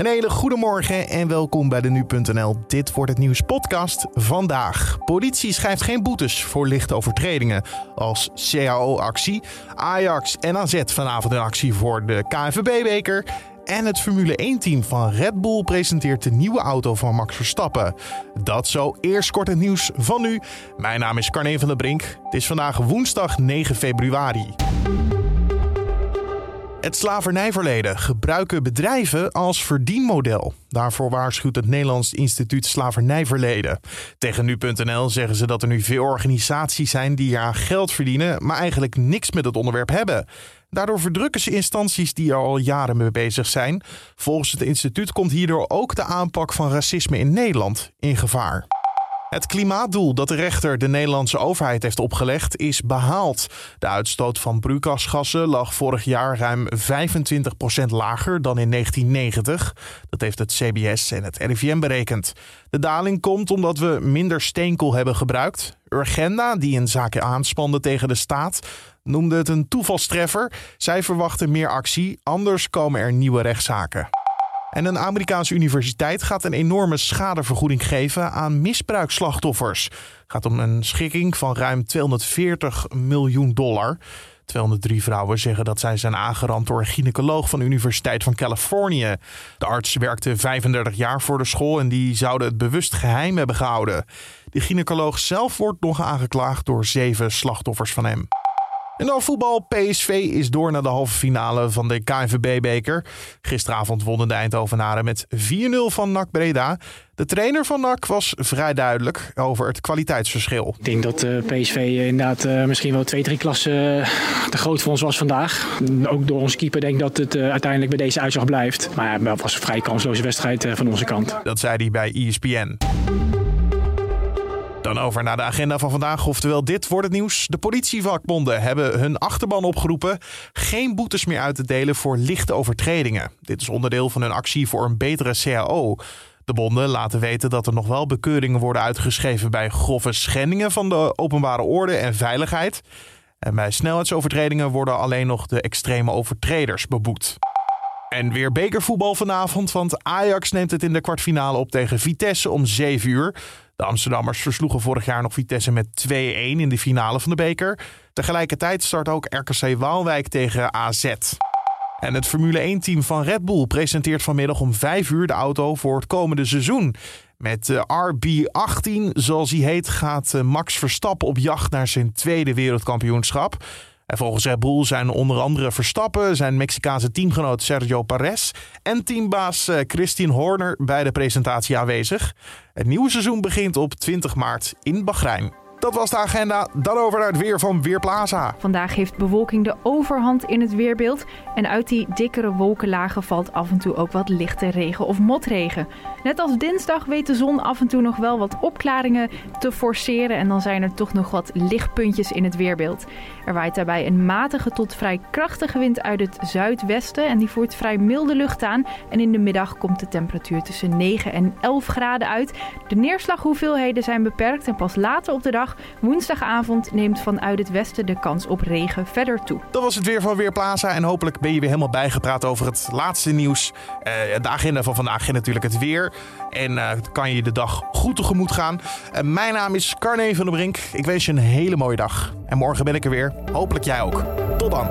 Een hele goede morgen en welkom bij de Nu.nl Dit wordt het nieuws podcast. Vandaag. Politie schrijft geen boetes voor lichte overtredingen als CAO-actie. Ajax en AZ vanavond in actie voor de KNVB-beker. En het Formule 1-team van Red Bull presenteert de nieuwe auto van Max Verstappen. Dat zo eerst kort het nieuws van nu. Mijn naam is Carne van der Brink. Het is vandaag woensdag 9 februari. Het slavernijverleden gebruiken bedrijven als verdienmodel. Daarvoor waarschuwt het Nederlands Instituut Slavernijverleden. Tegen nu.nl zeggen ze dat er nu veel organisaties zijn die aan geld verdienen, maar eigenlijk niks met het onderwerp hebben. Daardoor verdrukken ze instanties die er al jaren mee bezig zijn. Volgens het instituut komt hierdoor ook de aanpak van racisme in Nederland in gevaar. Het klimaatdoel dat de rechter de Nederlandse overheid heeft opgelegd is behaald. De uitstoot van broeikasgassen lag vorig jaar ruim 25% lager dan in 1990. Dat heeft het CBS en het RIVM berekend. De daling komt omdat we minder steenkool hebben gebruikt. Urgenda, die een zaak aanspande tegen de staat, noemde het een toevalstreffer. Zij verwachten meer actie, anders komen er nieuwe rechtszaken. En een Amerikaanse universiteit gaat een enorme schadevergoeding geven aan misbruikslachtoffers. Het gaat om een schikking van ruim 240 miljoen dollar. 203 vrouwen zeggen dat zij zijn aangerand door een gynaecoloog van de Universiteit van Californië. De arts werkte 35 jaar voor de school en die zouden het bewust geheim hebben gehouden. De gynaecoloog zelf wordt nog aangeklaagd door zeven slachtoffers van hem. En dan voetbal. PSV is door naar de halve finale van de KNVB-beker. Gisteravond wonnen de Eindhovenaren met 4-0 van NAC Breda. De trainer van NAC was vrij duidelijk over het kwaliteitsverschil. Ik denk dat uh, PSV inderdaad uh, misschien wel twee, drie klassen uh, te groot voor ons was vandaag. Ook door onze keeper denk ik dat het uiteindelijk bij deze uitslag blijft. Maar ja, het was een vrij kansloze wedstrijd van onze kant. Dat zei hij bij ESPN. Dan over naar de agenda van vandaag. Oftewel, dit wordt het nieuws. De politievakbonden hebben hun achterban opgeroepen geen boetes meer uit te delen voor lichte overtredingen. Dit is onderdeel van hun actie voor een betere CAO. De bonden laten weten dat er nog wel bekeuringen worden uitgeschreven bij grove schendingen van de openbare orde en veiligheid. En bij snelheidsovertredingen worden alleen nog de extreme overtreders beboet. En weer bekervoetbal vanavond, want Ajax neemt het in de kwartfinale op tegen Vitesse om 7 uur. De Amsterdammers versloegen vorig jaar nog Vitesse met 2-1 in de finale van de beker. Tegelijkertijd start ook RKC Waalwijk tegen AZ. En het Formule 1-team van Red Bull presenteert vanmiddag om 5 uur de auto voor het komende seizoen. Met de RB18, zoals hij heet, gaat eh, Max Verstappen op jacht naar zijn tweede wereldkampioenschap. En volgens Red zijn onder andere Verstappen, zijn Mexicaanse teamgenoot Sergio Perez en teambaas eh, Christine Horner bij de presentatie aanwezig. Het nieuwe seizoen begint op 20 maart in Bahrein. Dat was de agenda. Dan over naar het weer van Weerplaza. Vandaag heeft bewolking de overhand in het weerbeeld. En uit die dikkere wolkenlagen valt af en toe ook wat lichte regen of motregen. Net als dinsdag weet de zon af en toe nog wel wat opklaringen te forceren. En dan zijn er toch nog wat lichtpuntjes in het weerbeeld. Er waait daarbij een matige tot vrij krachtige wind uit het zuidwesten. En die voert vrij milde lucht aan. En in de middag komt de temperatuur tussen 9 en 11 graden uit. De neerslaghoeveelheden zijn beperkt en pas later op de dag Woensdagavond neemt vanuit het westen de kans op regen verder toe. Dat was het weer van Weerplaza en hopelijk ben je weer helemaal bijgepraat over het laatste nieuws. Uh, de agenda van vandaag en natuurlijk het weer. En uh, kan je de dag goed tegemoet gaan. Uh, mijn naam is Carne van der Brink. Ik wens je een hele mooie dag. En morgen ben ik er weer. Hopelijk jij ook. Tot dan.